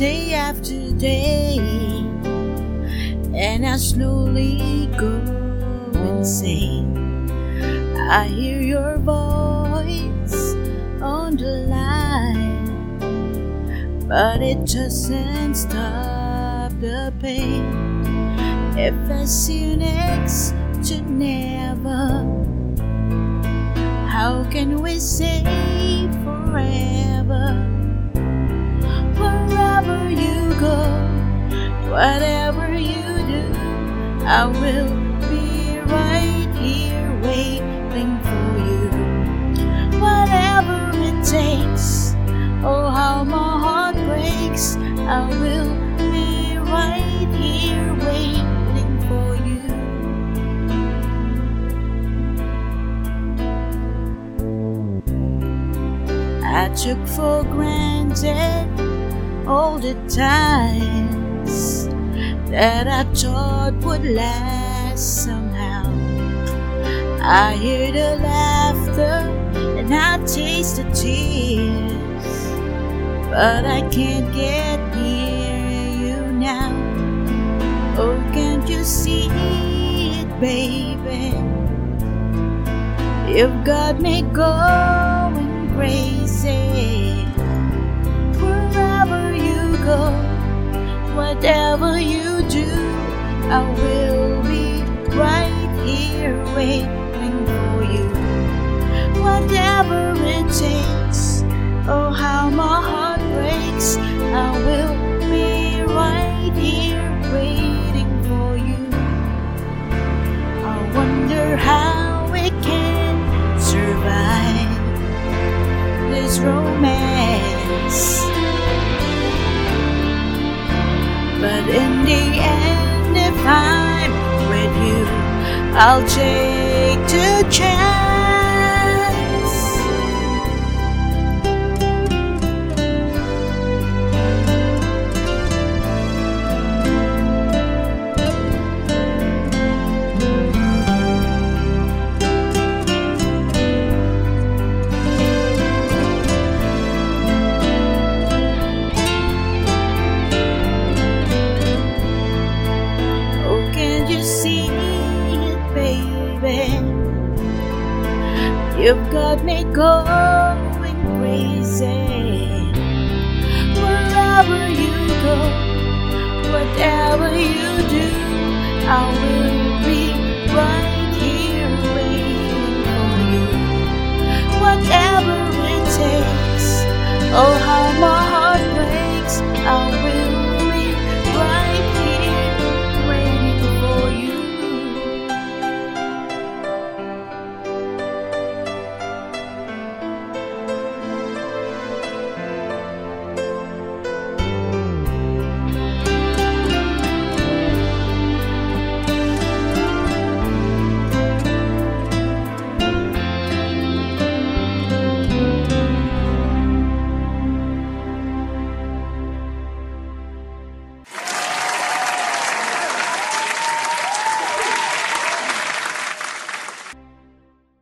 day after day, and I slowly go insane. I hear your voice on the line, but it doesn't stop the pain. If I see you next to never, how can we say forever? Wherever you go, whatever you do, I will be right here waiting for you. Whatever it takes, oh, how my heart breaks, I will I took for granted all the times that I thought would last somehow. I hear the laughter and I taste the tears, but I can't get near you now. Oh, can't you see it, baby? You've got me I will be right here waiting for you. Whatever it takes, oh, how my heart breaks, I will be right here waiting for you. I wonder how we can survive this romance. But in the end, I'm with you, I'll take the chance. Baby? You've got me going crazy. Wherever you go, whatever you do, I will be right